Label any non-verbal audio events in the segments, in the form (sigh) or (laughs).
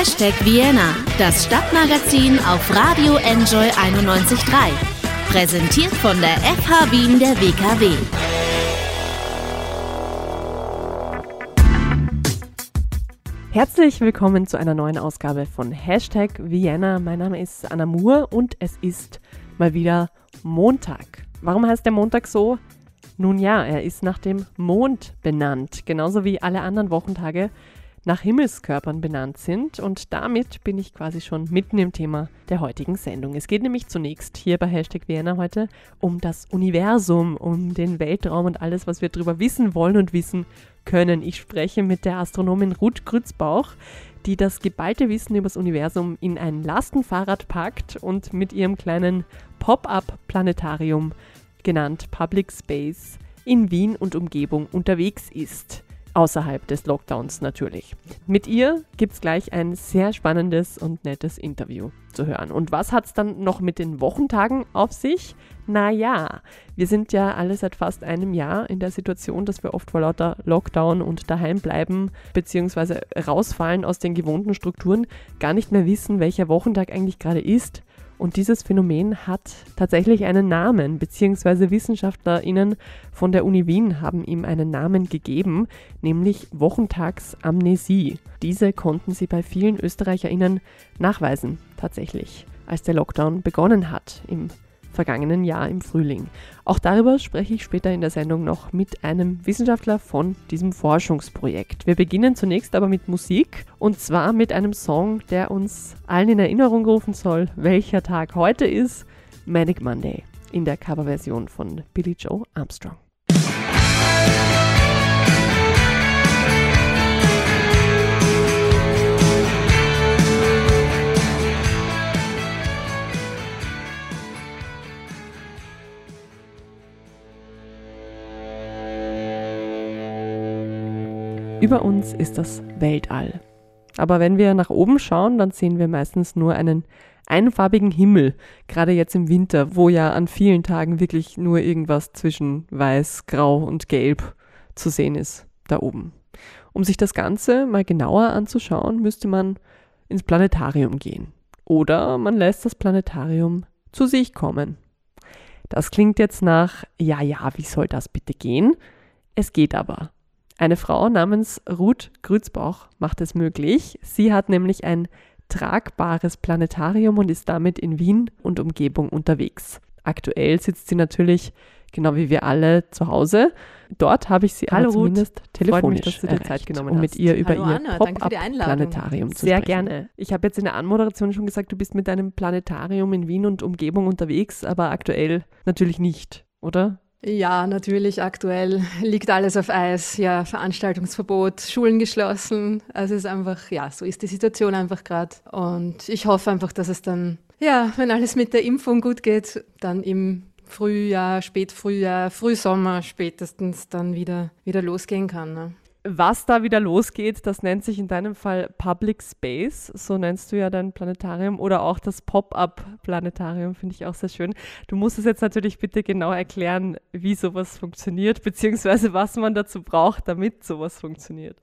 Hashtag Vienna, das Stadtmagazin auf Radio Enjoy 91.3. Präsentiert von der FH Wien der WKW. Herzlich willkommen zu einer neuen Ausgabe von Hashtag Vienna. Mein Name ist Anna Moore und es ist mal wieder Montag. Warum heißt der Montag so? Nun ja, er ist nach dem Mond benannt, genauso wie alle anderen Wochentage nach Himmelskörpern benannt sind. Und damit bin ich quasi schon mitten im Thema der heutigen Sendung. Es geht nämlich zunächst hier bei Hashtag Vienna heute um das Universum, um den Weltraum und alles, was wir darüber wissen wollen und wissen können. Ich spreche mit der Astronomin Ruth Grützbauch, die das geballte Wissen über das Universum in ein Lastenfahrrad packt und mit ihrem kleinen Pop-up-Planetarium, genannt Public Space, in Wien und Umgebung unterwegs ist außerhalb des Lockdowns natürlich. Mit ihr gibt es gleich ein sehr spannendes und nettes Interview zu hören. Und was hat es dann noch mit den Wochentagen auf sich? Naja, wir sind ja alle seit fast einem Jahr in der Situation, dass wir oft vor lauter Lockdown und daheim bleiben bzw. rausfallen aus den gewohnten Strukturen, gar nicht mehr wissen, welcher Wochentag eigentlich gerade ist und dieses Phänomen hat tatsächlich einen Namen, beziehungsweise WissenschaftlerInnen von der Uni Wien haben ihm einen Namen gegeben, nämlich Wochentagsamnesie. Diese konnten sie bei vielen ÖsterreicherInnen nachweisen, tatsächlich, als der Lockdown begonnen hat im vergangenen Jahr im Frühling. Auch darüber spreche ich später in der Sendung noch mit einem Wissenschaftler von diesem Forschungsprojekt. Wir beginnen zunächst aber mit Musik und zwar mit einem Song, der uns allen in Erinnerung rufen soll, welcher Tag heute ist. Manic Monday in der Coverversion von Billy Joe Armstrong. Über uns ist das Weltall. Aber wenn wir nach oben schauen, dann sehen wir meistens nur einen einfarbigen Himmel, gerade jetzt im Winter, wo ja an vielen Tagen wirklich nur irgendwas zwischen weiß, grau und gelb zu sehen ist, da oben. Um sich das Ganze mal genauer anzuschauen, müsste man ins Planetarium gehen. Oder man lässt das Planetarium zu sich kommen. Das klingt jetzt nach, ja, ja, wie soll das bitte gehen? Es geht aber. Eine Frau namens Ruth Grützbauch macht es möglich. Sie hat nämlich ein tragbares Planetarium und ist damit in Wien und Umgebung unterwegs. Aktuell sitzt sie natürlich, genau wie wir alle, zu Hause. Dort habe ich sie Hallo aber zumindest Ruth. telefonisch mich, dass du dir Zeit genommen um mit ihr über Hallo ihr Pop-up-Planetarium zu Sehr gerne. Ich habe jetzt in der Anmoderation schon gesagt, du bist mit deinem Planetarium in Wien und Umgebung unterwegs, aber aktuell natürlich nicht, oder? Ja, natürlich. Aktuell (laughs) liegt alles auf Eis. Ja, Veranstaltungsverbot, Schulen geschlossen. Also es ist einfach, ja, so ist die Situation einfach gerade. Und ich hoffe einfach, dass es dann, ja, wenn alles mit der Impfung gut geht, dann im Frühjahr, Spätfrühjahr, Frühsommer spätestens dann wieder, wieder losgehen kann. Ne? Was da wieder losgeht, das nennt sich in deinem Fall Public Space, so nennst du ja dein Planetarium oder auch das Pop-up-Planetarium, finde ich auch sehr schön. Du musst es jetzt natürlich bitte genau erklären, wie sowas funktioniert, beziehungsweise was man dazu braucht, damit sowas funktioniert.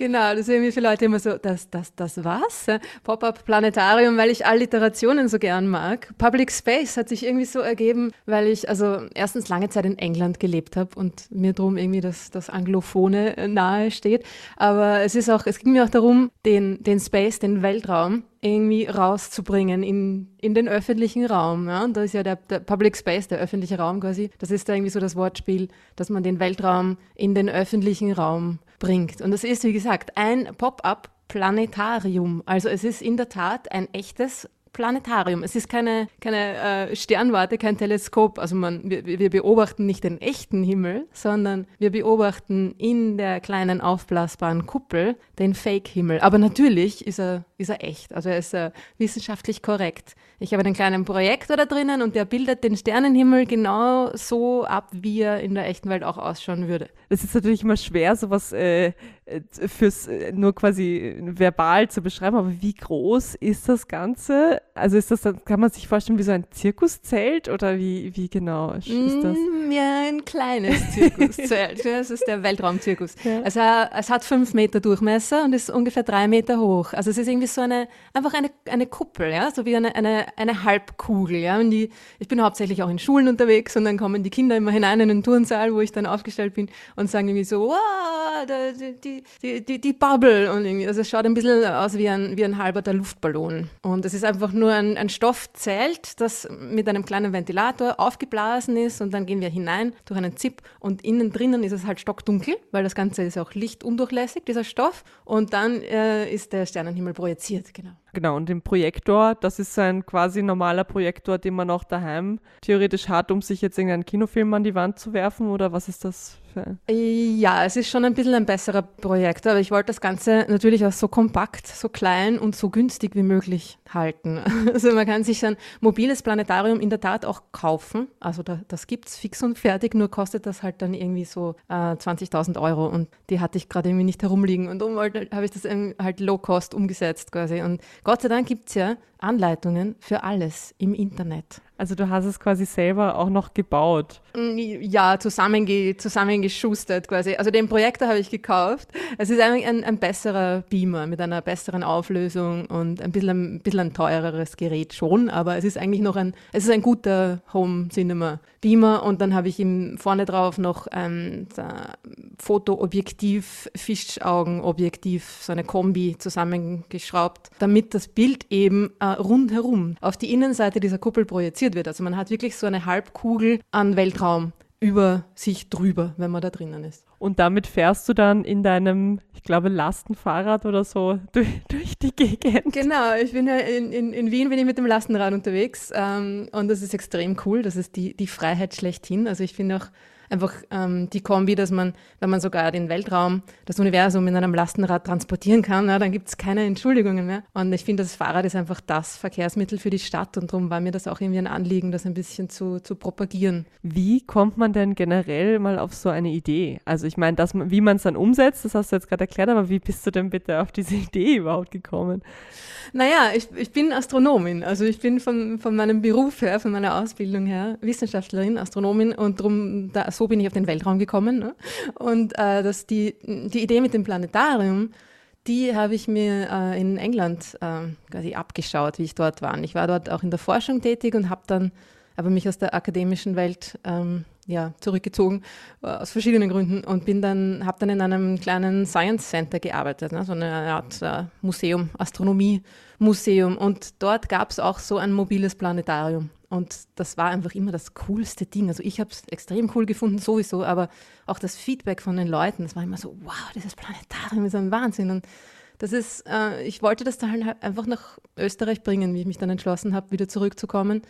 Genau, das sehen wir für Leute immer so, das, das, das was? Pop-up Planetarium, weil ich Alliterationen so gern mag. Public Space hat sich irgendwie so ergeben, weil ich also erstens lange Zeit in England gelebt habe und mir drum irgendwie das, das Anglophone äh, nahe steht. Aber es ist auch, es ging mir auch darum, den, den Space, den Weltraum irgendwie rauszubringen in, in den öffentlichen Raum. Ja? Und da ist ja der, der Public Space, der öffentliche Raum quasi, das ist da irgendwie so das Wortspiel, dass man den Weltraum in den öffentlichen Raum bringt. Und das ist, wie gesagt, ein Pop-up-Planetarium. Also es ist in der Tat ein echtes Planetarium. Es ist keine, keine äh, Sternwarte, kein Teleskop. Also man, wir, wir, beobachten nicht den echten Himmel, sondern wir beobachten in der kleinen aufblasbaren Kuppel den Fake-Himmel. Aber natürlich ist er, ist er echt. Also er ist äh, wissenschaftlich korrekt. Ich habe einen kleinen Projektor da drinnen und der bildet den Sternenhimmel genau so ab, wie er in der echten Welt auch ausschauen würde. Es ist natürlich immer schwer, sowas äh, fürs äh, nur quasi verbal zu beschreiben, aber wie groß ist das Ganze? Also ist das dann, kann man sich vorstellen wie so ein Zirkuszelt oder wie, wie genau ist das? Mm, ja, ein kleines Zirkuszelt. das ist der Weltraumzirkus. Ja. Also es hat fünf Meter Durchmesser und ist ungefähr drei Meter hoch. Also es ist irgendwie so eine, einfach eine, eine Kuppel, ja, so wie eine, eine, eine Halbkugel, ja. Und die, ich bin hauptsächlich auch in Schulen unterwegs und dann kommen die Kinder immer hinein in den Turnsaal, wo ich dann aufgestellt bin und sagen irgendwie so, wow, die, die, die, die Bubble und irgendwie, also es schaut ein bisschen aus wie ein, wie ein halber Luftballon. Und es ist einfach nur ein, ein Stoffzelt, das mit einem kleinen Ventilator aufgeblasen ist und dann gehen wir hinein durch einen Zip und innen drinnen ist es halt stockdunkel, weil das Ganze ist auch lichtundurchlässig, dieser Stoff. Und dann äh, ist der Sternenhimmel projiziert, genau. Genau, und den Projektor, das ist ein quasi normaler Projektor, den man auch daheim theoretisch hat, um sich jetzt irgendeinen Kinofilm an die Wand zu werfen, oder was ist das? Ja, es ist schon ein bisschen ein besserer Projektor, aber ich wollte das Ganze natürlich auch so kompakt, so klein und so günstig wie möglich halten. (laughs) Also man kann sich ein mobiles Planetarium in der Tat auch kaufen, also da, das gibt es fix und fertig, nur kostet das halt dann irgendwie so äh, 20.000 Euro und die hatte ich gerade irgendwie nicht herumliegen und darum habe ich das halt low-cost umgesetzt quasi. Und Gott sei Dank gibt es ja Anleitungen für alles im Internet. Also du hast es quasi selber auch noch gebaut. Mm, ja, zusammenge zusammengeschustert quasi. Also den Projektor habe ich gekauft. Es ist eigentlich ein, ein, besserer Beamer mit einer besseren Auflösung und ein bisschen, ein bisschen ein teureres Gerät schon, aber es ist eigentlich noch ein, es ist ein guter Home Cinema Beamer und dann habe ich ihm vorne drauf noch ein Fotoobjektiv, Fischaugenobjektiv, so eine Kombi zusammengeschraubt, damit das Bild eben äh, rundherum auf die Innenseite dieser Kuppel projiziert wird. Also man hat wirklich so eine Halbkugel an Weltraum über sich drüber, wenn man da drinnen ist. Und damit fährst du dann in deinem, ich glaube, Lastenfahrrad oder so (laughs) durch, durch die Gegend. Genau, ich bin ja in, in, in Wien bin ich mit dem Lastenrad unterwegs ähm, und das ist extrem cool. Das ist die, die Freiheit schlechthin. Also ich finde auch einfach ähm, die Kombi, dass man, wenn man sogar den Weltraum, das Universum in einem Lastenrad transportieren kann, na, dann gibt es keine Entschuldigungen mehr. Und ich finde, das Fahrrad ist einfach das Verkehrsmittel für die Stadt und darum war mir das auch irgendwie ein Anliegen, das ein bisschen zu, zu propagieren. Wie kommt man denn generell mal auf so eine Idee? Also ich meine, wie man es dann umsetzt, das hast du jetzt gerade erklärt, aber wie bist du denn bitte auf diese (laughs) Idee überhaupt gekommen? Naja, ich, ich bin Astronomin. Also ich bin von, von meinem Beruf her, von meiner Ausbildung her Wissenschaftlerin, Astronomin und drum, da, so bin ich auf den Weltraum gekommen. Ne? Und äh, dass die, die Idee mit dem Planetarium, die habe ich mir äh, in England äh, quasi abgeschaut, wie ich dort war. Und ich war dort auch in der Forschung tätig und habe dann aber mich aus der akademischen Welt ähm, ja, zurückgezogen, äh, aus verschiedenen Gründen und bin dann, habe dann in einem kleinen Science Center gearbeitet, ne, so eine Art äh, Museum, Astronomie-Museum. Und dort gab es auch so ein mobiles Planetarium. Und das war einfach immer das coolste Ding. Also ich habe es extrem cool gefunden, sowieso, aber auch das Feedback von den Leuten, das war immer so, wow, dieses Planetarium ist ein Wahnsinn. Und das ist, äh, ich wollte das dann halt einfach nach Österreich bringen, wie ich mich dann entschlossen habe, wieder zurückzukommen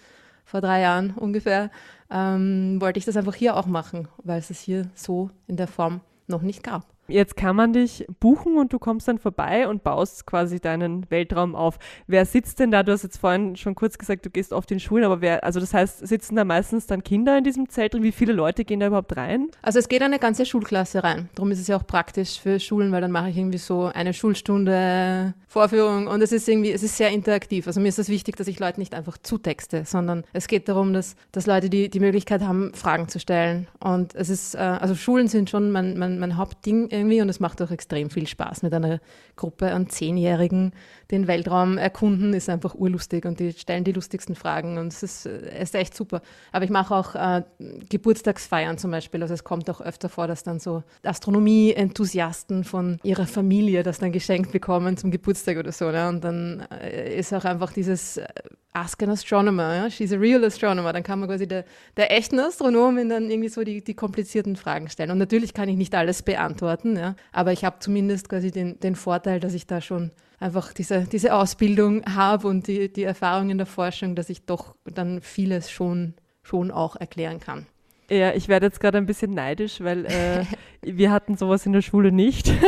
vor drei Jahren ungefähr, ähm, wollte ich das einfach hier auch machen, weil es es hier so in der Form noch nicht gab. Jetzt kann man dich buchen und du kommst dann vorbei und baust quasi deinen Weltraum auf. Wer sitzt denn da? Du hast jetzt vorhin schon kurz gesagt, du gehst oft in Schulen, aber wer, also das heißt, sitzen da meistens dann Kinder in diesem Zelt drin? Wie viele Leute gehen da überhaupt rein? Also es geht eine ganze Schulklasse rein. Darum ist es ja auch praktisch für Schulen, weil dann mache ich irgendwie so eine Schulstunde Vorführung und es ist irgendwie, es ist sehr interaktiv. Also mir ist es das wichtig, dass ich Leute nicht einfach zutexte, sondern es geht darum, dass, dass Leute die, die Möglichkeit haben, Fragen zu stellen. Und es ist, äh, also Schulen sind schon mein, mein, mein Hauptding irgendwie und es macht auch extrem viel Spaß mit einer Gruppe an Zehnjährigen. Den Weltraum erkunden ist einfach urlustig und die stellen die lustigsten Fragen und es ist, ist echt super. Aber ich mache auch äh, Geburtstagsfeiern zum Beispiel. Also es kommt auch öfter vor, dass dann so Astronomie-Enthusiasten von ihrer Familie das dann geschenkt bekommen zum Geburtstag oder so. Ne? Und dann äh, ist auch einfach dieses äh, Ask an Astronomer, ja? she's a real astronomer. Dann kann man quasi der, der echten Astronomin dann irgendwie so die, die komplizierten Fragen stellen. Und natürlich kann ich nicht alles beantworten, ja? aber ich habe zumindest quasi den, den Vorteil, dass ich da schon einfach diese, diese Ausbildung habe und die, die Erfahrung in der Forschung, dass ich doch dann vieles schon, schon auch erklären kann. Ja, ich werde jetzt gerade ein bisschen neidisch, weil äh, (laughs) wir hatten sowas in der Schule nicht. (laughs)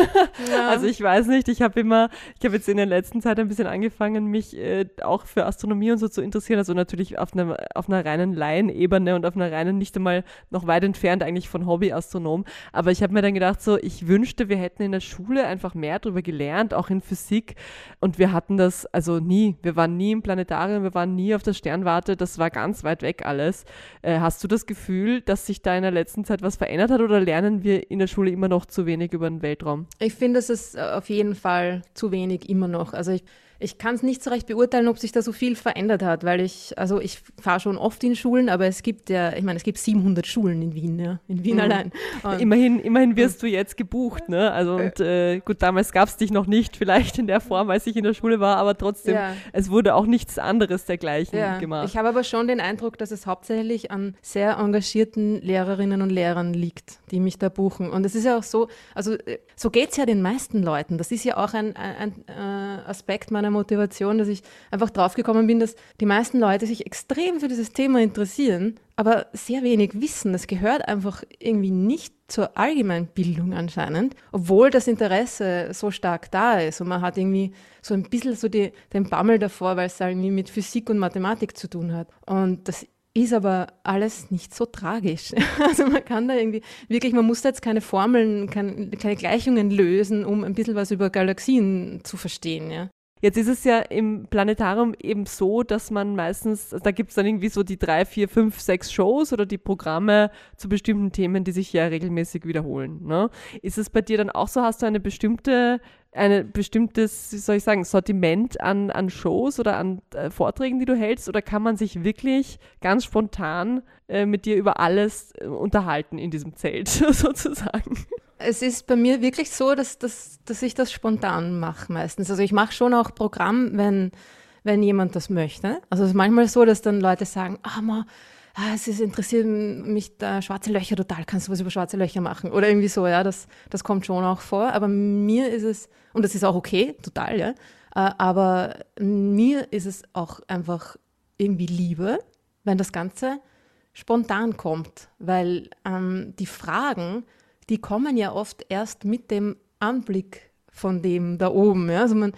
Ja. Also ich weiß nicht, ich habe immer, ich habe jetzt in der letzten Zeit ein bisschen angefangen, mich äh, auch für Astronomie und so zu interessieren. Also natürlich auf einer, auf einer reinen Laienebene und auf einer reinen, nicht einmal noch weit entfernt eigentlich von Hobbyastronom. Aber ich habe mir dann gedacht, so, ich wünschte, wir hätten in der Schule einfach mehr darüber gelernt, auch in Physik. Und wir hatten das also nie. Wir waren nie im Planetarium, wir waren nie auf der Sternwarte. Das war ganz weit weg alles. Äh, hast du das Gefühl, dass sich da in der letzten Zeit was verändert hat oder lernen wir in der Schule immer noch zu wenig über den Weltraum? Ich finde, es ist auf jeden Fall zu wenig immer noch. Also ich, Ich kann es nicht so recht beurteilen, ob sich da so viel verändert hat, weil ich, also ich fahre schon oft in Schulen, aber es gibt ja, ich meine, es gibt 700 Schulen in Wien, ja, in Wien mhm. allein. Und immerhin, immerhin wirst du jetzt gebucht, ne? Also und äh, gut, damals gab es dich noch nicht, vielleicht in der Form, als ich in der Schule war, aber trotzdem, ja. es wurde auch nichts anderes dergleichen ja. gemacht. Ich habe aber schon den Eindruck, dass es hauptsächlich an sehr engagierten Lehrerinnen und Lehrern liegt, die mich da buchen. Und es ist ja auch so, also äh, so geht es ja den meisten Leuten. Das ist ja auch ein, ein, ein äh, Aspekt meiner Motivation, dass ich einfach draufgekommen bin, dass die meisten Leute sich extrem für dieses Thema interessieren, aber sehr wenig wissen. Das gehört einfach irgendwie nicht zur Allgemeinbildung anscheinend, obwohl das Interesse so stark da ist und man hat irgendwie so ein bisschen so die, den Bammel davor, weil es irgendwie mit Physik und Mathematik zu tun hat. Und das ist aber alles nicht so tragisch. (laughs) Also man kann da irgendwie wirklich, man muss da jetzt keine Formeln, keine, keine Gleichungen lösen, um ein bisschen was über Galaxien zu verstehen. Ja. Jetzt ist es ja im Planetarium eben so, dass man meistens, da gibt es dann irgendwie so die drei, vier, fünf, sechs Shows oder die Programme zu bestimmten Themen, die sich ja regelmäßig wiederholen. Ne? Ist es bei dir dann auch so? Hast du eine bestimmte ein bestimmtes, wie soll ich sagen, Sortiment an, an Shows oder an äh, Vorträgen, die du hältst? Oder kann man sich wirklich ganz spontan äh, mit dir über alles äh, unterhalten in diesem Zelt (laughs) sozusagen? Es ist bei mir wirklich so, dass, dass, dass ich das spontan mache meistens. Also ich mache schon auch Programm, wenn, wenn jemand das möchte. Also es ist manchmal so, dass dann Leute sagen, ah, ma, ah, es ist interessiert mich da schwarze Löcher total, kannst du was über schwarze Löcher machen? Oder irgendwie so, ja, das, das kommt schon auch vor. Aber mir ist es, und das ist auch okay, total, ja, äh, aber mir ist es auch einfach irgendwie Liebe, wenn das Ganze spontan kommt, weil ähm, die Fragen, die kommen ja oft erst mit dem Anblick von dem da oben. Ja? Also man,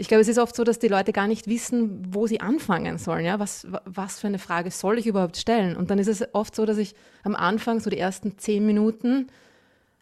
ich glaube, es ist oft so, dass die Leute gar nicht wissen, wo sie anfangen sollen. Ja? Was, was für eine Frage soll ich überhaupt stellen? Und dann ist es oft so, dass ich am Anfang, so die ersten zehn Minuten,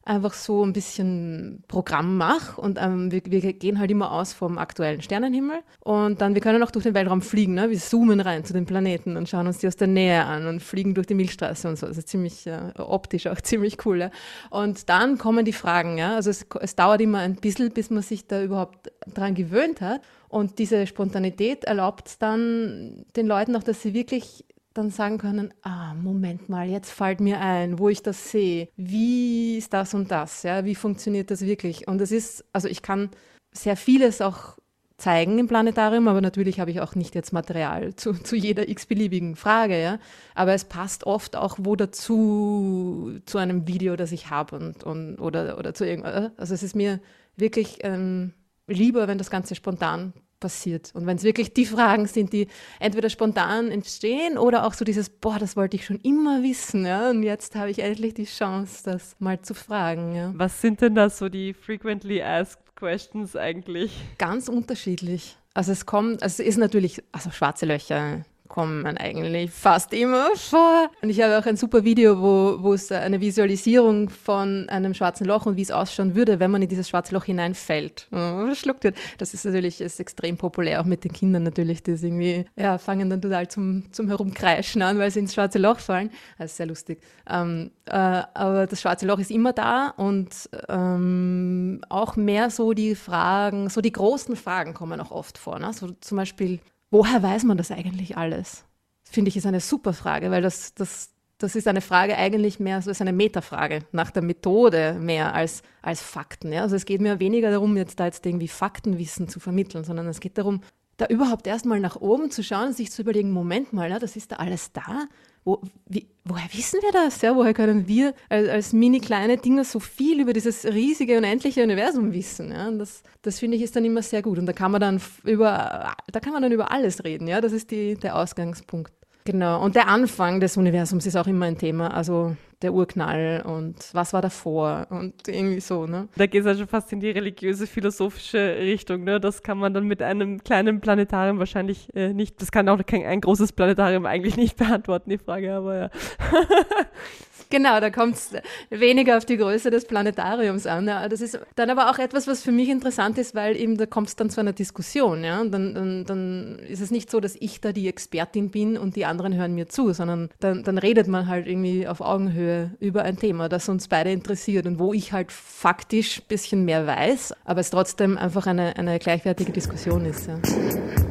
einfach so ein bisschen Programm mache und ähm, wir, wir, gehen halt immer aus vom aktuellen Sternenhimmel und dann, wir können auch durch den Weltraum fliegen, ne? wir zoomen rein zu den Planeten und schauen uns die aus der Nähe an und fliegen durch die Milchstraße und so, ist ziemlich äh, optisch auch (laughs) ziemlich cool. Ja? Und dann kommen die Fragen, ja? also es, es dauert immer ein bisschen, bis man sich da überhaupt dran gewöhnt hat und diese Spontanität erlaubt es dann den Leuten auch, dass sie wirklich dann sagen können, ah, Moment mal, jetzt fällt mir ein, wo ich das sehe. Wie ist das und das? Ja, wie funktioniert das wirklich? Und es ist, also ich kann sehr vieles auch zeigen im Planetarium, aber natürlich habe ich auch nicht jetzt Material (laughs) zu, zu jeder x-beliebigen Frage, ja. Aber es passt oft auch wo dazu, zu einem Video, das ich habe und, und oder, oder zu irgendwas. Also es ist mir wirklich ähm, lieber, wenn das Ganze spontan passiert. Und wenn es wirklich die Fragen sind, die entweder spontan entstehen oder auch so dieses, boah, das wollte ich schon immer wissen, ja, und jetzt habe ich endlich die Chance, das mal zu fragen. Ja. Was sind denn da so die frequently asked questions eigentlich? Ganz unterschiedlich. Also es kommt, also es ist natürlich, also schwarze Löcher, kommen eigentlich fast immer vor. Und ich habe auch ein super Video, wo, wo es eine Visualisierung von einem schwarzen Loch und wie es ausschauen würde, wenn man in dieses schwarze Loch hineinfällt. Oh, schluckt wird. Das ist natürlich ist extrem populär, auch mit den Kindern natürlich, die irgendwie, ja, fangen dann total zum, zum Herumkreischen an, weil sie ins schwarze Loch fallen. Das ist sehr lustig. Ähm, äh, aber das schwarze Loch ist immer da und ähm, auch mehr so die Fragen, so die großen Fragen kommen auch oft vor. Ne? So zum Beispiel, woher weiß man das eigentlich alles? Finde ich ist eine super Frage, weil das, das, das ist eine Frage eigentlich mehr, so ist eine Metafrage nach der Methode mehr als, als Fakten. Ja? Also es geht mir weniger darum, jetzt da jetzt irgendwie Faktenwissen zu vermitteln, sondern es geht darum, da überhaupt erstmal nach oben zu schauen sich zu überlegen, Moment mal, ja, das ist da alles da. Wo, wie, woher wissen wir das? Ja? Woher können wir als, als mini kleine Dinger so viel über dieses riesige, unendliche Universum wissen? Ja? Und das, das finde ich ist dann immer sehr gut. Und da kann man dann über, da kann man dann über alles reden. Ja? Das ist die, der Ausgangspunkt. Genau. Und der Anfang des Universums ist auch immer ein Thema. Also der Urknall und was war davor und irgendwie so, ne? Da geht es ja schon fast in die religiöse, philosophische Richtung, ne? Das kann man dann mit einem kleinen Planetarium wahrscheinlich äh, nicht, das kann auch kein, ein großes Planetarium eigentlich nicht (laughs) beantworten, die Frage, aber ja. (laughs) Genau, da kommt es weniger auf die Größe des Planetariums an. Ja. Das ist dann aber auch etwas, was für mich interessant ist, weil eben da kommt es dann zu einer Diskussion. Ja. Und dann, dann, dann ist es nicht so, dass ich da die Expertin bin und die anderen hören mir zu, sondern dann, dann redet man halt irgendwie auf Augenhöhe über ein Thema, das uns beide interessiert und wo ich halt faktisch ein bisschen mehr weiß, aber es trotzdem einfach eine, eine gleichwertige Diskussion ist. Ja.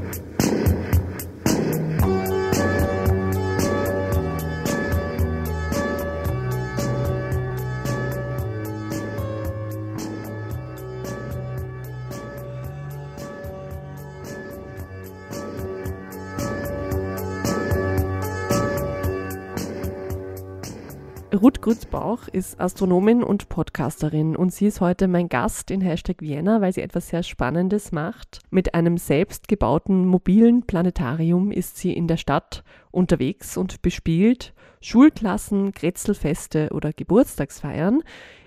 Grützbauch ist Astronomin und Podcasterin und sie ist heute mein Gast in Hashtag Vienna, weil sie etwas sehr Spannendes macht. Mit einem selbstgebauten mobilen Planetarium ist sie in der Stadt unterwegs und bespielt Schulklassen, Kretzelfeste oder Geburtstagsfeiern.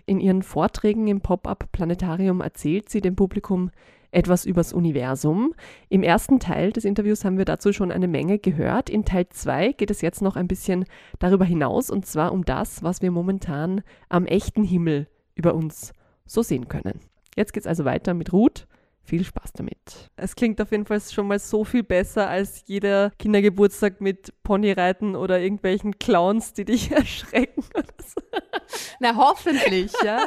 In ihren Vorträgen im Pop-up-Planetarium erzählt sie dem Publikum etwas übers Universum. Im ersten Teil des Interviews haben wir dazu schon eine Menge gehört. In Teil 2 geht es jetzt noch ein bisschen darüber hinaus und zwar um das, was wir momentan am echten Himmel über uns so sehen können. Jetzt geht es also weiter mit Ruth. Viel Spaß damit. Es klingt auf jeden Fall schon mal so viel besser als jeder Kindergeburtstag mit Ponyreiten oder irgendwelchen Clowns, die dich (laughs) erschrecken oder so. Na, hoffentlich, ja.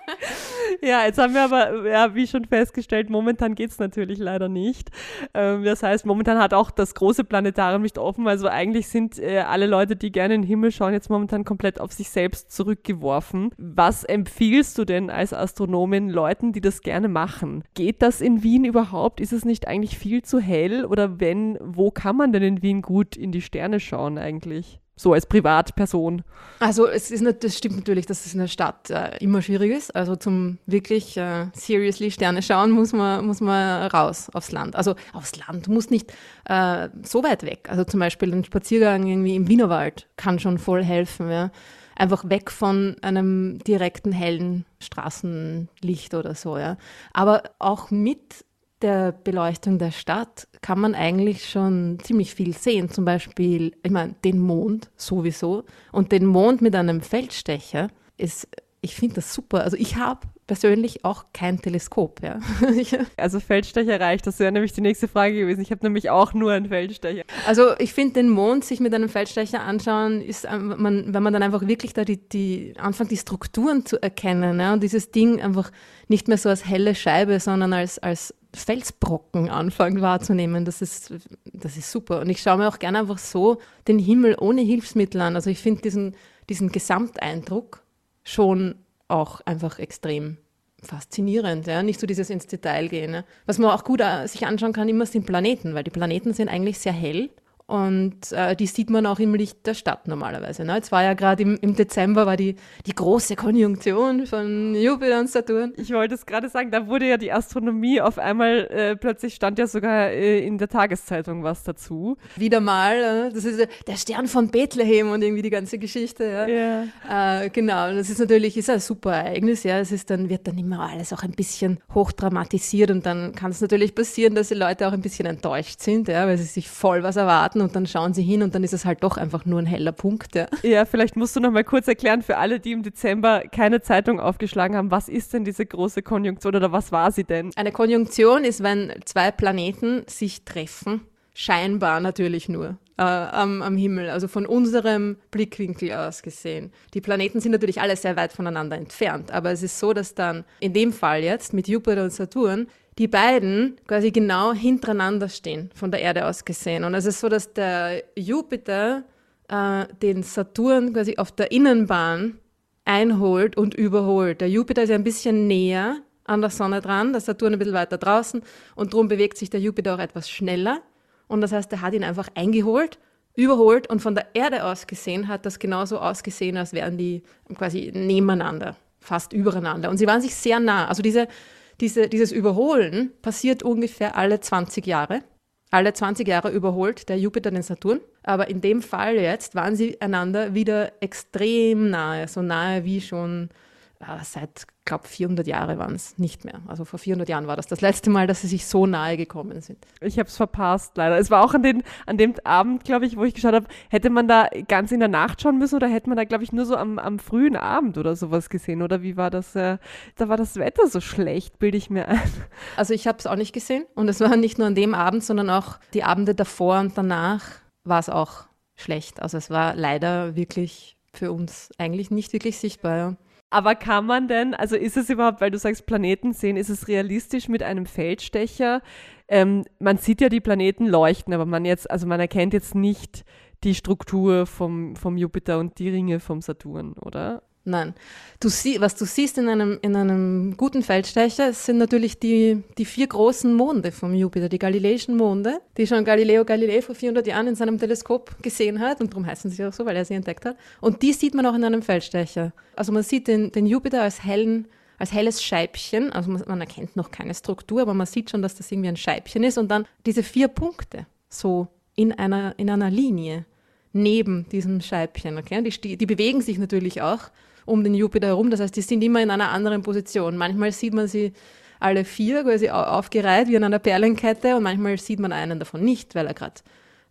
(laughs) ja, jetzt haben wir aber, ja, wie schon festgestellt, momentan geht es natürlich leider nicht. Ähm, das heißt, momentan hat auch das große Planetarium nicht offen. Also eigentlich sind äh, alle Leute, die gerne in den Himmel schauen, jetzt momentan komplett auf sich selbst zurückgeworfen. Was empfiehlst du denn als Astronomin Leuten, die das gerne machen? Geht das in Wien überhaupt? Ist es nicht eigentlich viel zu hell? Oder wenn, wo kann man denn in Wien gut in die Sterne schauen eigentlich? so als Privatperson? Also es ist nicht, das stimmt natürlich, dass es in der Stadt äh, immer schwierig ist. Also zum wirklich äh, seriously Sterne schauen muss man, muss man raus aufs Land. Also aufs Land, du musst nicht äh, so weit weg. Also zum Beispiel ein Spaziergang irgendwie im Wienerwald kann schon voll helfen. Ja. Einfach weg von einem direkten hellen Straßenlicht oder so. Ja. Aber auch mit der Beleuchtung der Stadt kann man eigentlich schon ziemlich viel sehen. Zum Beispiel, ich meine, den Mond sowieso. Und den Mond mit einem Feldstecher ist, ich finde das super. Also ich habe persönlich auch kein Teleskop. Ja. (laughs) also Feldstecher reicht, das wäre nämlich die nächste Frage gewesen. Ich habe nämlich auch nur einen Feldstecher. Also ich finde, den Mond sich mit einem Feldstecher anschauen, ist, man, wenn man dann einfach wirklich da die, die anfängt, die Strukturen zu erkennen ja, und dieses Ding einfach nicht mehr so als helle Scheibe, sondern als, als Felsbrocken anfangen wahrzunehmen. Das ist, das ist super. Und ich schaue mir auch gerne einfach so den Himmel ohne Hilfsmittel an. Also ich finde diesen, diesen Gesamteindruck schon auch einfach extrem faszinierend. Ja? Nicht so dieses ins Detail gehen. Ja? Was man auch gut äh, sich anschauen kann, immer sind Planeten, weil die Planeten sind eigentlich sehr hell und äh, die sieht man auch im Licht der Stadt normalerweise. Ne? Jetzt war ja gerade im, im, Dezember war die, die große Konjunktion von Jupiter und Saturn. Ich wollte es gerade sagen, da wurde ja die Astronomie auf einmal, äh, plötzlich stand ja sogar äh, in der Tageszeitung was dazu. Wieder mal, äh, das ist der Stern von Bethlehem und irgendwie die ganze Geschichte. Ja. Yeah. genau, das ist natürlich ist ein super Ereignis. Ja. Es ist dann, wird dann immer alles auch ein bisschen hochdramatisiert und dann kann es natürlich passieren, dass die Leute auch ein bisschen enttäuscht sind, ja, weil sie sich voll was erwarten und dann schauen sie hin und dann ist es halt doch einfach nur ein heller Punkt. Ja, ja vielleicht musst du noch mal kurz erklären für alle, die im Dezember keine Zeitung aufgeschlagen haben, was ist denn diese große Konjunktion oder was war sie denn? Eine Konjunktion ist, wenn zwei Planeten sich treffen, scheinbar natürlich nur. Äh, am, am, Himmel, also von unserem Blickwinkel aus gesehen. Die Planeten sind natürlich alle sehr weit voneinander entfernt, aber es ist so, dass dann in dem Fall jetzt mit Jupiter und Saturn die beiden quasi genau hintereinander stehen, von der Erde aus gesehen. Und es ist so, dass der Jupiter äh, den Saturn quasi auf der Innenbahn einholt und überholt. Der Jupiter ist ja ein bisschen näher an der Sonne dran, der Saturn ein bisschen weiter draußen und darum bewegt sich der Jupiter auch etwas schneller. Und das heißt, er hat ihn einfach eingeholt, überholt und von der Erde aus gesehen hat das genauso ausgesehen, als wären die quasi nebeneinander, fast übereinander. Und sie waren sich sehr nah. Also diese diese, dieses Überholen passiert ungefähr alle 20 Jahre. Alle 20 Jahre überholt der Jupiter den Saturn. Aber in dem Fall jetzt waren sie einander wieder extrem nahe, so nahe wie schon seit, glaube 400 Jahre waren es nicht mehr. Also vor 400 Jahren war das das letzte Mal, dass sie sich so nahe gekommen sind. Ich habe es verpasst, leider. Es war auch an, den, an dem Abend, glaube ich, wo ich geschaut habe, hätte man da ganz in der Nacht schauen müssen oder hätte man da, glaube ich, nur so am, am frühen Abend oder sowas gesehen? Oder wie war das? Äh, da war das Wetter so schlecht, bilde ich mir ein. Also ich habe es auch nicht gesehen und es war nicht nur an dem Abend, sondern auch die Abende davor und danach war es auch schlecht. Also es war leider wirklich für uns eigentlich nicht wirklich sichtbar. Ja. Aber kann man denn, also ist es überhaupt, weil du sagst Planeten sehen, ist es realistisch mit einem Feldstecher? Ähm, man sieht ja die Planeten leuchten, aber man jetzt, also man erkennt jetzt nicht die Struktur vom, vom Jupiter und die Ringe vom Saturn, oder? Nein. Du sie, was du siehst in einem, in einem guten Feldstecher, sind natürlich die, die vier großen Monde vom Jupiter, die galileischen Monde, die schon Galileo Galilei vor 400 Jahren in seinem Teleskop gesehen hat. Und darum heißen sie auch so, weil er sie entdeckt hat. Und die sieht man auch in einem Feldstecher. Also man sieht den, den Jupiter als hellen als helles Scheibchen, also man, erkennt noch keine Struktur, aber man sieht schon, dass das irgendwie ein Scheibchen ist und dann diese vier Punkte so in einer, in einer Linie neben diesem Scheibchen. Okay? Die, die bewegen sich natürlich auch um den Jupiter herum. Das heißt, die sind immer in einer anderen Position. Manchmal sieht man sie alle vier quasi aufgereiht wie an einer Perlenkette und manchmal sieht man einen davon nicht, weil er gerade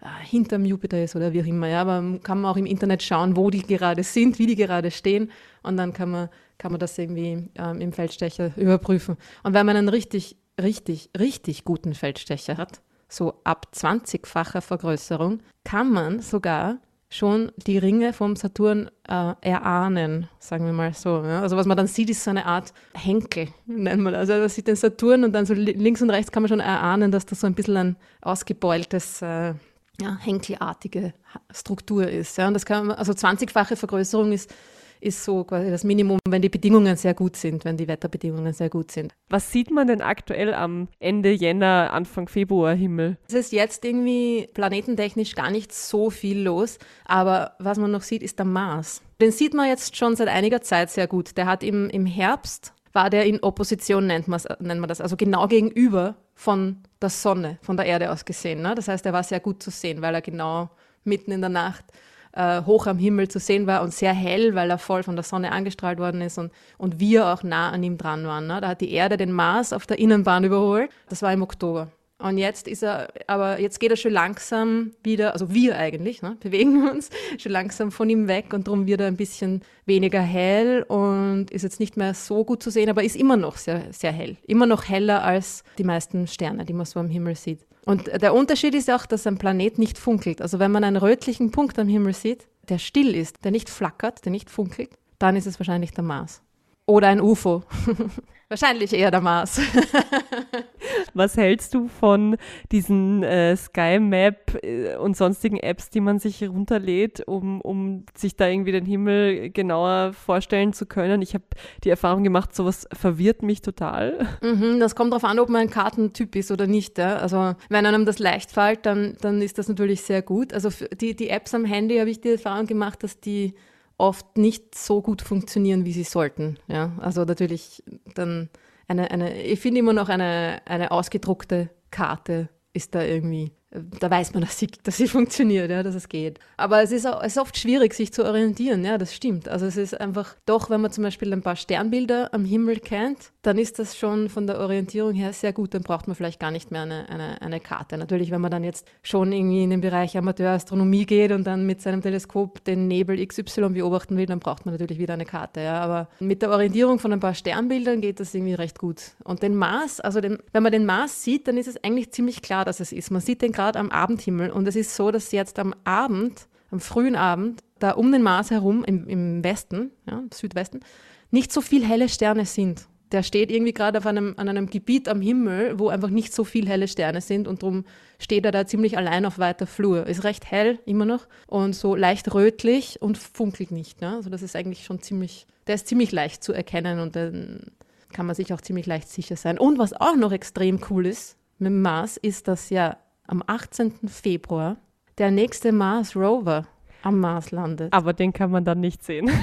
äh, hinterm Jupiter ist oder wie auch immer. Ja, aber kann man auch im Internet schauen, wo die gerade sind, wie die gerade stehen und dann kann man, kann man das irgendwie ähm, im Feldstecher überprüfen. Und wenn man einen richtig, richtig, richtig guten Feldstecher hat, so ab 20-facher Vergrößerung, kann man sogar schon die Ringe vom Saturn äh, erahnen, sagen wir mal so. Ja? Also was man dann sieht, ist so eine Art Henkel, nennt man das. Also man sieht den Saturn und dann so links und rechts kann man schon erahnen, dass das so ein bisschen ein ausgebeultes, äh, ja, henkelartige Struktur ist. Ja? Und das kann man, also 20-fache Vergrößerung ist ist so quasi das Minimum, wenn die Bedingungen sehr gut sind, wenn die Wetterbedingungen sehr gut sind. Was sieht man denn aktuell am Ende Jänner, Anfang Februar Himmel? Es ist jetzt irgendwie planetentechnisch gar nicht so viel los, aber was man noch sieht, ist der Mars. Den sieht man jetzt schon seit einiger Zeit sehr gut. Der hat im, im Herbst, war der in Opposition, nennt, nennt man das, also genau gegenüber von der Sonne, von der Erde aus gesehen. Ne? Das heißt, er war sehr gut zu sehen, weil er genau mitten in der Nacht äh, hoch am Himmel zu sehen war und sehr hell, weil er voll von der Sonne angestrahlt worden ist und, und wir auch nah an ihm dran waren. Ne? Da hat die Erde den Mars auf der Innenbahn überholt. Das war im Oktober. Und jetzt ist er, aber jetzt geht er schon langsam wieder, also wir eigentlich, ne, bewegen uns schon langsam von ihm weg und darum wird er ein bisschen weniger hell und ist jetzt nicht mehr so gut zu sehen, aber ist immer noch sehr, sehr hell. Immer noch heller als die meisten Sterne, die man so am Himmel sieht. Und der Unterschied ist auch, dass ein Planet nicht funkelt. Also wenn man einen rötlichen Punkt am Himmel sieht, der still ist, der nicht flackert, der nicht funkelt, dann ist es wahrscheinlich der Mars. Oder ein UFO. (laughs) Wahrscheinlich eher der Mars. (laughs) Was hältst du von diesen äh, Sky Map äh, und sonstigen Apps, die man sich herunterlädt, um, um sich da irgendwie den Himmel genauer vorstellen zu können? Ich habe die Erfahrung gemacht, sowas verwirrt mich total. Mhm, das kommt darauf an, ob man ein Kartentyp ist oder nicht. Ja? Also wenn einem das leicht fällt, dann, dann ist das natürlich sehr gut. Also die, die Apps am Handy habe ich die Erfahrung gemacht, dass die oft nicht so gut funktionieren, wie sie sollten. Ja? Also natürlich dann eine, eine ich finde immer noch eine, eine ausgedruckte Karte ist da irgendwie da weiß man, (laughs) dass sie, dass sie funktioniert, ja, dass es geht. Aber es ist, auch, es ist oft schwierig, sich zu orientieren, ja, das stimmt. Also es ist einfach, doch, wenn man zum Beispiel ein paar Sternbilder am Himmel kennt, dann ist das schon von der Orientierung her sehr gut, dann braucht man vielleicht gar nicht mehr eine, eine, eine Karte. Natürlich, wenn man dann jetzt schon irgendwie in den Bereich Amateurastronomie geht und dann mit seinem Teleskop den Nebel XY beobachten will, dann braucht man natürlich wieder eine Karte, ja. Aber mit der Orientierung von ein paar Sternbildern geht das irgendwie recht gut. Und den Mars, also den, wenn man den Mars sieht, dann ist es eigentlich ziemlich klar, dass es ist. Man sieht den Grad am Abendhimmel. Und es ist so, dass jetzt am Abend, am frühen Abend, da um den Mars herum, im, im Westen, ja, Südwesten, nicht so viele helle Sterne sind. Der steht irgendwie gerade auf einem, an einem Gebiet am Himmel, wo einfach nicht so viele helle Sterne sind und darum steht er da ziemlich allein auf weiter Flur. Ist recht hell immer noch und so leicht rötlich und funkelt nicht. Ne? Also das ist eigentlich schon ziemlich, der ist ziemlich leicht zu erkennen und dann kann man sich auch ziemlich leicht sicher sein. Und was auch noch extrem cool ist mit dem Mars, ist, dass ja am 18. Februar der nächste Mars Rover am Mars landet. Aber den kann man dann nicht sehen. (laughs)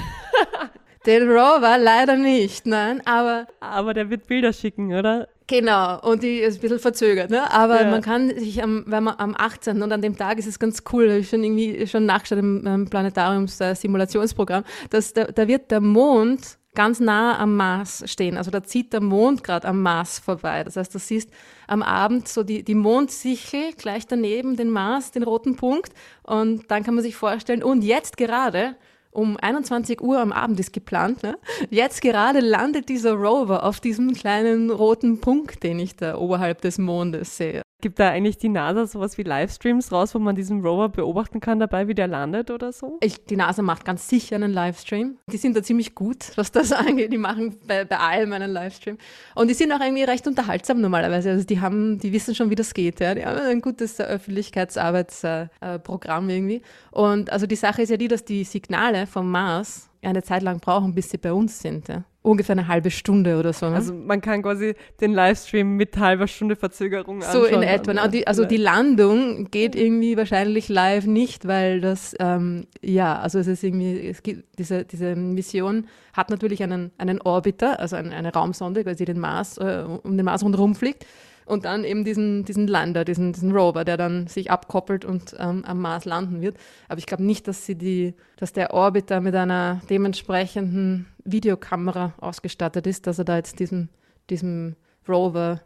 den Rover leider nicht, nein, aber. Aber der wird Bilder schicken, oder? Genau, und die ist ein bisschen verzögert, ne? aber ja. man kann sich, am, wenn man am 18. und an dem Tag ist es ganz cool, ich schon irgendwie schon nachgeschaut im, im Planetariums-Simulationsprogramm, dass da, da wird der Mond ganz nah am Mars stehen. Also da zieht der Mond gerade am Mars vorbei. Das heißt, du siehst am Abend so die, die Mondsichel gleich daneben, den Mars, den roten Punkt. Und dann kann man sich vorstellen, und jetzt gerade um 21 Uhr am Abend ist geplant. Ne? Jetzt gerade landet dieser Rover auf diesem kleinen roten Punkt, den ich da oberhalb des Mondes sehe. Gibt da eigentlich die NASA sowas wie Livestreams raus, wo man diesen Rover beobachten kann dabei, wie der landet oder so? Ich, die NASA macht ganz sicher einen Livestream. Die sind da ziemlich gut, was das (laughs) angeht. Die machen bei, bei allem einen Livestream. Und die sind auch irgendwie recht unterhaltsam normalerweise. Also die haben, die wissen schon, wie das geht. Ja? Die haben ein gutes Öffentlichkeitsarbeitsprogramm irgendwie. Und also die Sache ist ja die, dass die Signale vom Mars eine Zeit lang brauchen, bis sie bei uns sind. Ja? ungefähr eine halbe Stunde oder so. Ne? Also man kann quasi den Livestream mit halber Stunde Verzögerung anschauen. So in etwa. Dann, die, also die Landung geht irgendwie wahrscheinlich live nicht, weil das, ähm, ja, also es ist irgendwie, es gibt diese, diese Mission hat natürlich einen, einen Orbiter, also eine, eine Raumsonde, quasi den Mars, äh, um den Mars rundherum fliegt und dann eben diesen, diesen Lander, diesen, diesen Rover, der dann sich abkoppelt und ähm, am Mars landen wird. Aber ich glaube nicht, dass sie die, dass der Orbiter mit einer dementsprechenden Videokamera ausgestattet ist, dass er da jetzt diesem, diesem Rover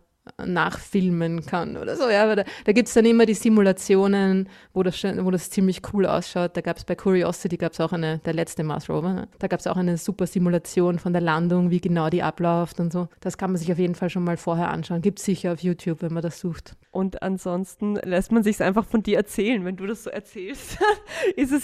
nachfilmen kann oder so. Ja, aber da, da gibt es dann immer die Simulationen, wo das, wo das ziemlich cool ausschaut. Da gab es bei Curiosity gab es auch eine, der letzte Mars Rover, ne? da gab es auch eine super Simulation von der Landung, wie genau die abläuft und so. Das kann man sich auf jeden Fall schon mal vorher anschauen. Gibt es sicher auf YouTube, wenn man das sucht. Und ansonsten lässt man sich einfach von dir erzählen. Wenn du das so erzählst, (laughs) ist es,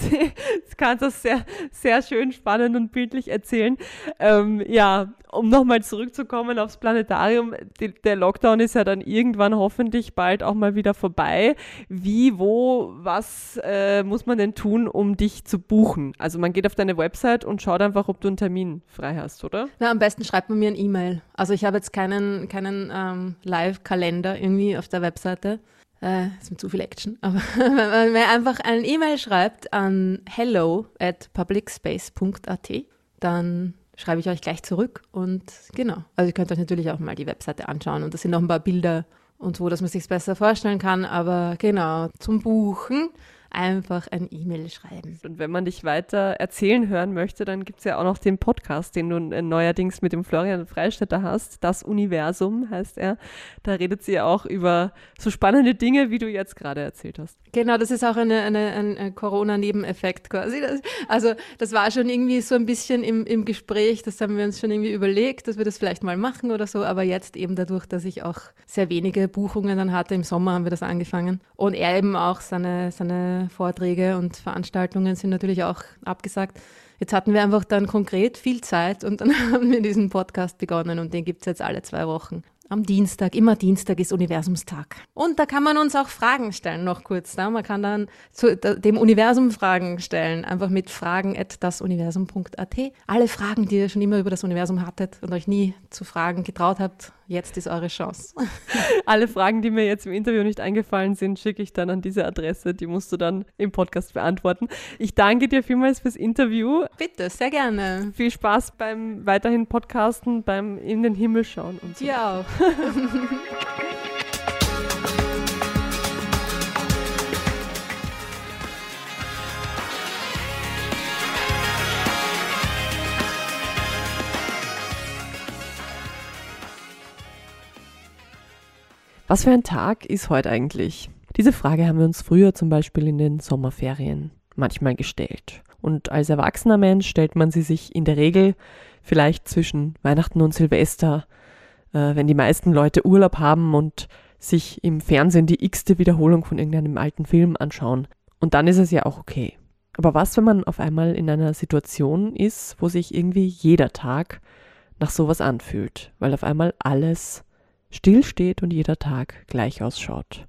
kannst das sehr, sehr schön spannend und bildlich erzählen. Ähm, ja, um nochmal zurückzukommen aufs Planetarium, die, der Lockdown ist ja dann irgendwann hoffentlich bald auch mal wieder vorbei. Wie, wo, was äh, muss man denn tun, um dich zu buchen? Also man geht auf deine Website und schaut einfach, ob du einen Termin frei hast, oder? Na, am besten schreibt man mir ein E-Mail. Also ich habe jetzt keinen, keinen ähm, Live-Kalender irgendwie auf der Webseite. Äh, ist mir zu viel Action. (laughs) Aber wenn man mir einfach ein E-Mail schreibt an hello at publicspace.at, dann schreibe ich euch gleich zurück. Und genau, also ihr könnt euch natürlich auch mal die Webseite anschauen und da sind noch ein paar Bilder und so, dass man sich besser vorstellen kann. Aber genau, zum Buchen einfach ein E-Mail schreiben. Und wenn man dich weiter erzählen hören möchte, dann gibt es ja auch noch den Podcast, den du neuerdings mit dem Florian Freistetter hast. Das Universum heißt er. Da redet sie auch über so spannende Dinge, wie du jetzt gerade erzählt hast. Genau, das ist auch eine, eine, ein, Corona-Nebeneffekt quasi. Das, also das war schon irgendwie so ein bisschen im, im Gespräch, das haben wir uns schon irgendwie überlegt, dass wir das vielleicht mal machen oder so, aber jetzt eben dadurch, dass ich auch sehr wenige Buchungen dann hatte, im Sommer haben wir das angefangen und er eben auch seine, seine Vorträge und Veranstaltungen sind natürlich auch abgesagt. Jetzt hatten wir einfach dann konkret viel Zeit und dann (laughs) haben wir diesen Podcast begonnen und den gibt es jetzt alle zwei Wochen. Am Dienstag, immer Dienstag ist Universumstag. Und da kann man uns auch Fragen stellen, noch kurz. Ne? Man kann dann zu dem Universum Fragen stellen, einfach mit fragen at dasuniversum.at. Alle Fragen, die ihr schon immer über das Universum hattet und euch nie zu fragen getraut habt, Jetzt ist eure Chance. (laughs) Alle Fragen, die mir jetzt im Interview nicht eingefallen sind, schicke ich dann an diese Adresse. Die musst du dann im Podcast beantworten. Ich danke dir vielmals fürs Interview. Bitte, sehr gerne. Viel Spaß beim weiterhin Podcasten, beim in den Himmel schauen und so. Dir auch. (laughs) Was für ein Tag ist heute eigentlich? Diese Frage haben wir uns früher zum Beispiel in den Sommerferien manchmal gestellt. Und als erwachsener Mensch stellt man sie sich in der Regel vielleicht zwischen Weihnachten und Silvester, äh, wenn die meisten Leute Urlaub haben und sich im Fernsehen die x-te Wiederholung von irgendeinem alten Film anschauen. Und dann ist es ja auch okay. Aber was, wenn man auf einmal in einer Situation ist, wo sich irgendwie jeder Tag nach sowas anfühlt, weil auf einmal alles stillsteht und jeder Tag gleich ausschaut.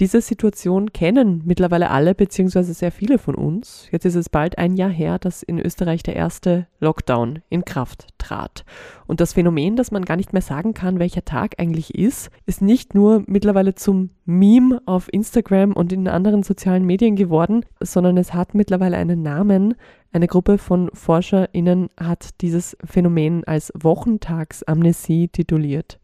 Diese Situation kennen mittlerweile alle beziehungsweise sehr viele von uns. Jetzt ist es bald ein Jahr her, dass in Österreich der erste Lockdown in Kraft trat. Und das Phänomen, dass man gar nicht mehr sagen kann, welcher Tag eigentlich ist, ist nicht nur mittlerweile zum Meme auf Instagram und in anderen sozialen Medien geworden, sondern es hat mittlerweile einen Namen. Eine Gruppe von ForscherInnen hat dieses Phänomen als Wochentagsamnesie tituliert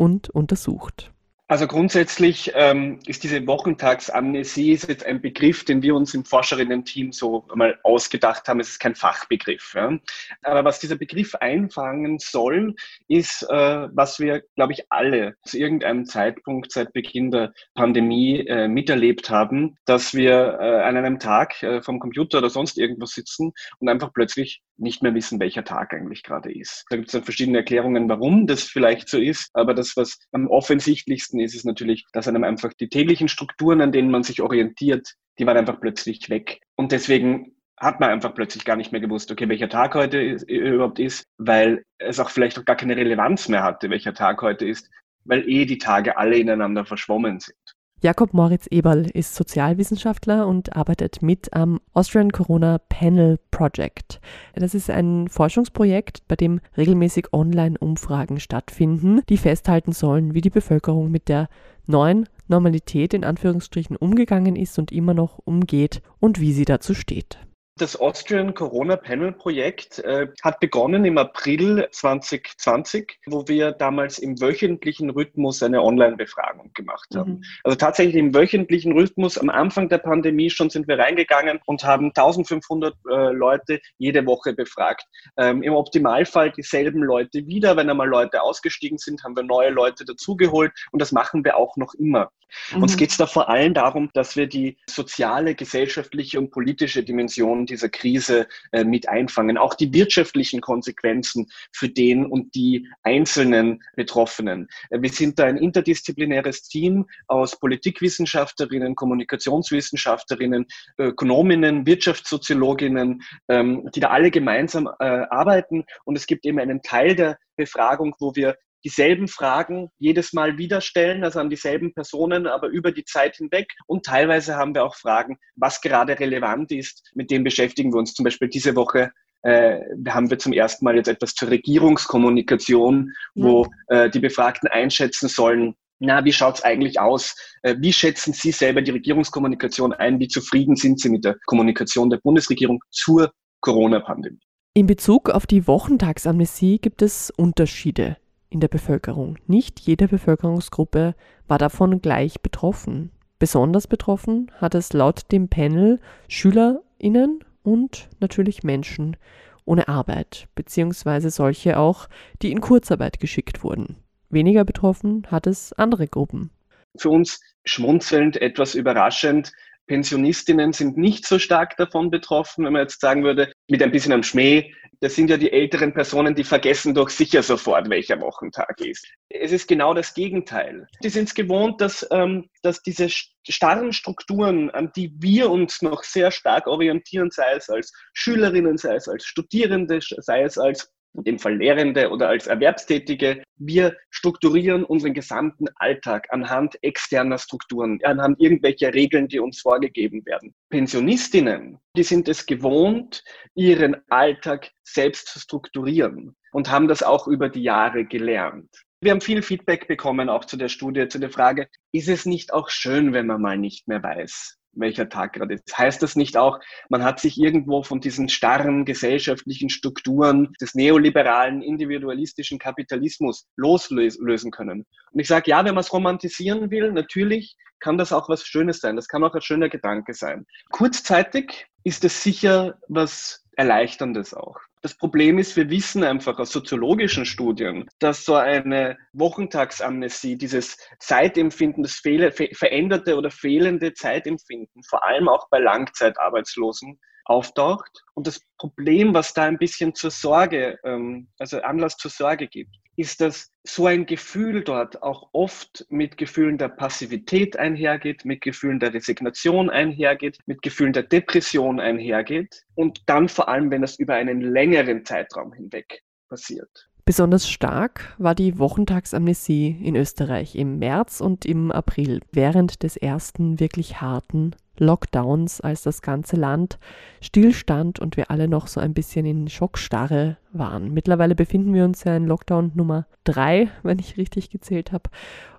und untersucht. Also grundsätzlich ähm, ist diese Wochentagsamnesie ist jetzt ein Begriff, den wir uns im Forscherinnen-Team so mal ausgedacht haben. Es ist kein Fachbegriff. Ja. Aber was dieser Begriff einfangen soll, ist, äh, was wir, glaube ich, alle zu irgendeinem Zeitpunkt seit Beginn der Pandemie äh, miterlebt haben, dass wir äh, an einem Tag äh, vom Computer oder sonst irgendwo sitzen und einfach plötzlich nicht mehr wissen, welcher Tag eigentlich gerade ist. Da gibt es dann verschiedene Erklärungen, warum das vielleicht so ist. Aber das, was am offensichtlichsten ist es natürlich, dass einem einfach die täglichen Strukturen, an denen man sich orientiert, die waren einfach plötzlich weg. Und deswegen hat man einfach plötzlich gar nicht mehr gewusst, okay, welcher Tag heute ist, überhaupt ist, weil es auch vielleicht auch gar keine Relevanz mehr hatte, welcher Tag heute ist, weil eh die Tage alle ineinander verschwommen sind. Jakob Moritz Eberl ist Sozialwissenschaftler und arbeitet mit am Austrian Corona Panel Project. Das ist ein Forschungsprojekt, bei dem regelmäßig Online-Umfragen stattfinden, die festhalten sollen, wie die Bevölkerung mit der neuen Normalität in Anführungsstrichen umgegangen ist und immer noch umgeht und wie sie dazu steht. Das Austrian Corona Panel Projekt äh, hat begonnen im April 2020, wo wir damals im wöchentlichen Rhythmus eine Online-Befragung gemacht haben. Mhm. Also tatsächlich im wöchentlichen Rhythmus am Anfang der Pandemie schon sind wir reingegangen und haben 1500 äh, Leute jede Woche befragt. Ähm, Im Optimalfall dieselben Leute wieder. Wenn einmal Leute ausgestiegen sind, haben wir neue Leute dazugeholt und das machen wir auch noch immer. Mhm. Uns geht es da vor allem darum, dass wir die soziale, gesellschaftliche und politische Dimension dieser Krise äh, mit einfangen. Auch die wirtschaftlichen Konsequenzen für den und die einzelnen Betroffenen. Äh, wir sind da ein interdisziplinäres Team aus Politikwissenschaftlerinnen, Kommunikationswissenschaftlerinnen, Ökonominnen, Wirtschaftssoziologinnen, ähm, die da alle gemeinsam äh, arbeiten. Und es gibt eben einen Teil der Befragung, wo wir dieselben Fragen jedes Mal wieder stellen, also an dieselben Personen, aber über die Zeit hinweg. Und teilweise haben wir auch Fragen, was gerade relevant ist. Mit dem beschäftigen wir uns zum Beispiel diese Woche. Äh, haben wir zum ersten Mal jetzt etwas zur Regierungskommunikation, wo äh, die Befragten einschätzen sollen, na, wie schaut's eigentlich aus? Äh, wie schätzen Sie selber die Regierungskommunikation ein? Wie zufrieden sind Sie mit der Kommunikation der Bundesregierung zur Corona-Pandemie? In Bezug auf die Wochentagsamnesie gibt es Unterschiede in der Bevölkerung. Nicht jede Bevölkerungsgruppe war davon gleich betroffen. Besonders betroffen hat es laut dem Panel SchülerInnen und natürlich Menschen ohne Arbeit, beziehungsweise solche auch, die in Kurzarbeit geschickt wurden. Weniger betroffen hat es andere Gruppen. Für uns schmunzelnd, etwas überraschend, Pensionistinnen sind nicht so stark davon betroffen, wenn man jetzt sagen würde, mit ein bisschen am Schmäh, das sind ja die älteren Personen, die vergessen doch sicher sofort, welcher Wochentag ist. Es ist genau das Gegenteil. Die sind es gewohnt, dass, ähm, dass diese starren Strukturen, an die wir uns noch sehr stark orientieren, sei es als Schülerinnen, sei es als Studierende, sei es als in dem Fall Lehrende oder als Erwerbstätige. Wir strukturieren unseren gesamten Alltag anhand externer Strukturen, anhand irgendwelcher Regeln, die uns vorgegeben werden. Pensionistinnen, die sind es gewohnt, ihren Alltag selbst zu strukturieren und haben das auch über die Jahre gelernt. Wir haben viel Feedback bekommen, auch zu der Studie, zu der Frage, ist es nicht auch schön, wenn man mal nicht mehr weiß, welcher Tag gerade ist. Heißt das nicht auch, man hat sich irgendwo von diesen starren gesellschaftlichen Strukturen des neoliberalen, individualistischen Kapitalismus loslösen können? Und ich sage, ja, wenn man es romantisieren will, natürlich kann das auch was Schönes sein. Das kann auch ein schöner Gedanke sein. Kurzzeitig ist es sicher was Erleichterndes auch. Das Problem ist, wir wissen einfach aus soziologischen Studien, dass so eine Wochentagsamnesie, dieses Zeitempfinden, das veränderte oder fehlende Zeitempfinden, vor allem auch bei Langzeitarbeitslosen, auftaucht. Und das Problem, was da ein bisschen zur Sorge, ähm, also Anlass zur Sorge gibt, ist, dass so ein Gefühl dort auch oft mit Gefühlen der Passivität einhergeht, mit Gefühlen der Resignation einhergeht, mit Gefühlen der Depression einhergeht und dann vor allem, wenn es über einen längeren Zeitraum hinweg passiert. Besonders stark war die Wochentagsamnesie in Österreich im März und im April, während des ersten wirklich harten Lockdowns, als das ganze Land stillstand und wir alle noch so ein bisschen in Schockstarre waren. Mittlerweile befinden wir uns ja in Lockdown Nummer drei, wenn ich richtig gezählt habe.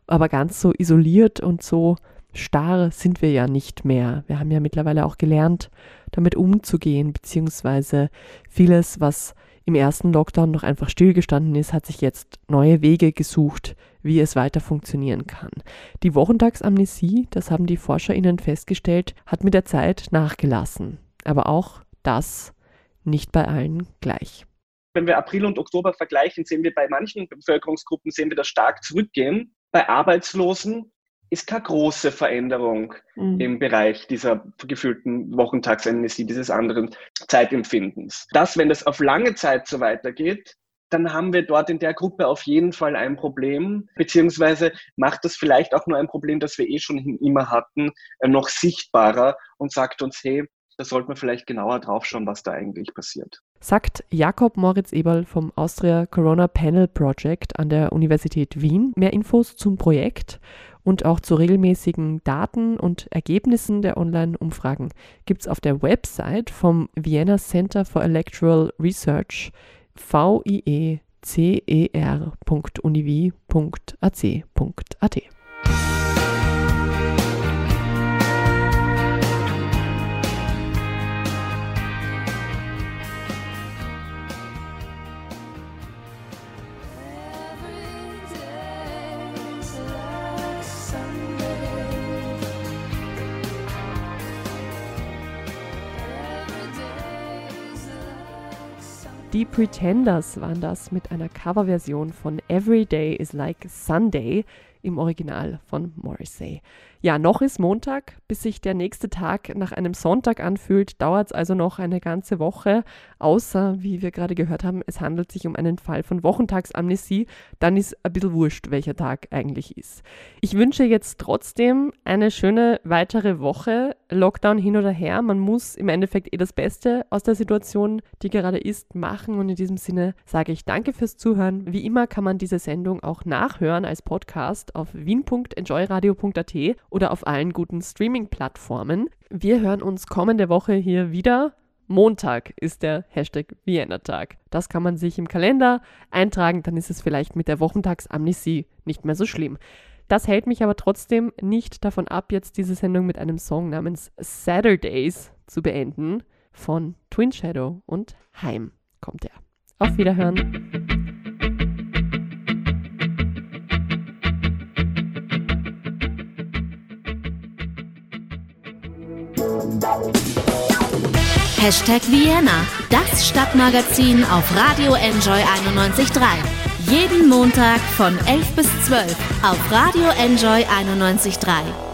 Aber ganz so isoliert und so starr sind wir ja nicht mehr. Wir haben ja mittlerweile auch gelernt, damit umzugehen, beziehungsweise vieles, was im ersten Lockdown noch einfach stillgestanden ist, hat sich jetzt neue Wege gesucht, wie es weiter funktionieren kann. Die Wochentagsamnesie, das haben die ForscherInnen festgestellt, hat mit der Zeit nachgelassen. Aber auch das nicht bei allen gleich. Wenn wir April und Oktober vergleichen, sehen wir bei manchen Bevölkerungsgruppen sehen wir das stark zurückgehen. Bei Arbeitslosen ist keine große Veränderung mhm. im Bereich dieser gefühlten Wochentagsamnesie, dieses anderen Zeitempfindens. Das, wenn das auf lange Zeit so weitergeht, dann haben wir dort in der Gruppe auf jeden Fall ein Problem, beziehungsweise macht das vielleicht auch nur ein Problem, das wir eh schon immer hatten, äh, noch sichtbarer und sagt uns, hey, da sollte man vielleicht genauer draufschauen, was da eigentlich passiert. Sagt Jakob Moritz Eberl vom Austria Corona Panel Project an der Universität Wien. Mehr Infos zum Projekt und auch zu regelmäßigen Daten und Ergebnissen der Online-Umfragen gibt es auf der Website vom Vienna Center for Electoral Research viecer.univi.ac.at. Die Pretenders waren das mit einer Coverversion von Every Day is Like Sunday im Original von Morrissey. Ja, noch ist Montag. Bis sich der nächste Tag nach einem Sonntag anfühlt, dauert es also noch eine ganze Woche. Außer, wie wir gerade gehört haben, es handelt sich um einen Fall von Wochentagsamnesie. Dann ist ein bisschen wurscht, welcher Tag eigentlich ist. Ich wünsche jetzt trotzdem eine schöne weitere Woche. Lockdown hin oder her. Man muss im Endeffekt eh das Beste aus der Situation, die gerade ist, machen. Und in diesem Sinne sage ich danke fürs Zuhören. Wie immer kann man diese Sendung auch nachhören als Podcast auf wien.enjoyradio.at oder auf allen guten Streaming-Plattformen. Wir hören uns kommende Woche hier wieder. Montag ist der Hashtag Vienna-Tag. Das kann man sich im Kalender eintragen, dann ist es vielleicht mit der Wochentagsamnesie nicht mehr so schlimm. Das hält mich aber trotzdem nicht davon ab, jetzt diese Sendung mit einem Song namens Saturdays zu beenden. Von Twin Shadow und Heim kommt er. Auf Wiederhören. Hashtag Vienna, das Stadtmagazin auf Radio Enjoy 91.3. Jeden Montag von 11 bis 12 auf Radio Enjoy 91.3.